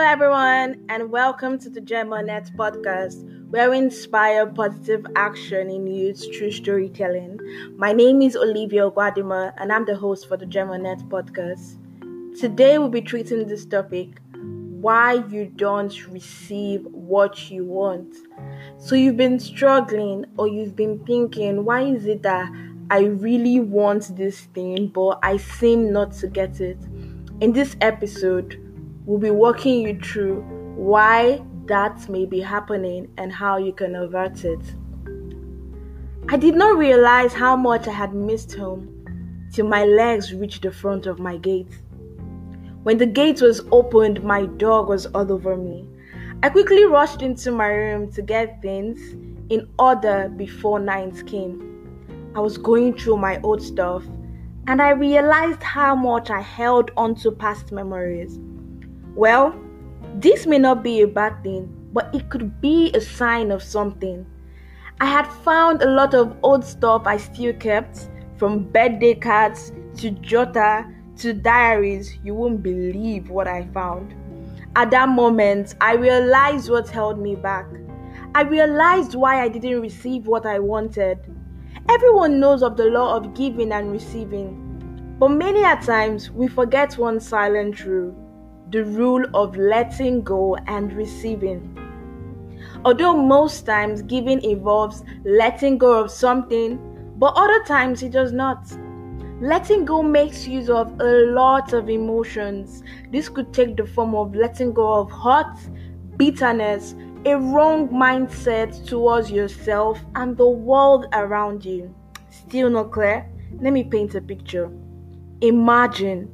everyone, and welcome to the Net podcast, where we inspire positive action in youth through storytelling. My name is Olivia Guadima, and I'm the host for the Net podcast. Today, we'll be treating this topic why you don't receive what you want. So, you've been struggling, or you've been thinking, why is it that I really want this thing, but I seem not to get it? In this episode, we'll be walking you through why that may be happening and how you can avert it. I did not realize how much I had missed home till my legs reached the front of my gate. When the gate was opened, my dog was all over me. I quickly rushed into my room to get things in order before night came. I was going through my old stuff and I realized how much I held onto past memories. Well, this may not be a bad thing, but it could be a sign of something. I had found a lot of old stuff I still kept, from birthday cards to jotter to diaries. You won't believe what I found. At that moment, I realized what held me back. I realized why I didn't receive what I wanted. Everyone knows of the law of giving and receiving, but many a times we forget one silent rule the rule of letting go and receiving. Although most times giving involves letting go of something, but other times it does not. Letting go makes use of a lot of emotions. This could take the form of letting go of hurt, bitterness, a wrong mindset towards yourself and the world around you. Still not clear? Let me paint a picture. Imagine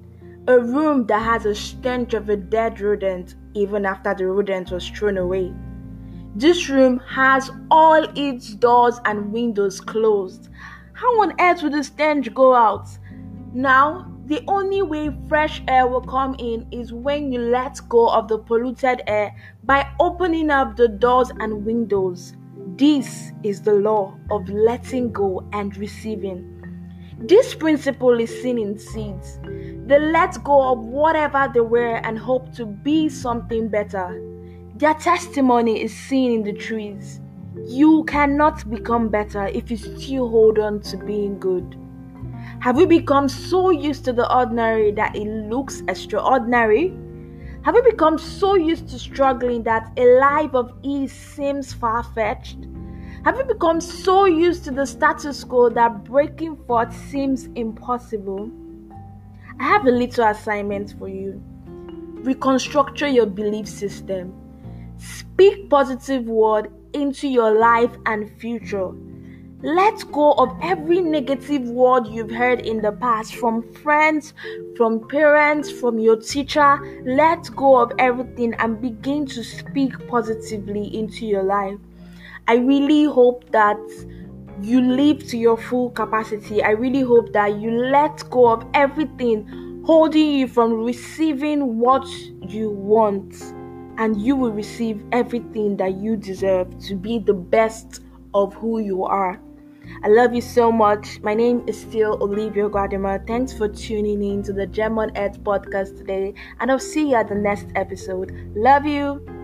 a room that has a stench of a dead rodent even after the rodent was thrown away. This room has all its doors and windows closed. How on earth would the stench go out? Now, the only way fresh air will come in is when you let go of the polluted air by opening up the doors and windows. This is the law of letting go and receiving. This principle is seen in seeds. They let go of whatever they were and hope to be something better. Their testimony is seen in the trees. You cannot become better if you still hold on to being good. Have you become so used to the ordinary that it looks extraordinary? Have you become so used to struggling that a life of ease seems far fetched? Have you become so used to the status quo that breaking forth seems impossible? I have a little assignment for you. Reconstruct your belief system. Speak positive word into your life and future. Let go of every negative word you've heard in the past from friends, from parents, from your teacher. Let go of everything and begin to speak positively into your life. I really hope that you live to your full capacity. I really hope that you let go of everything holding you from receiving what you want, and you will receive everything that you deserve to be the best of who you are. I love you so much. My name is still Olivia Guadima. Thanks for tuning in to the Gem on Earth podcast today, and I'll see you at the next episode. Love you.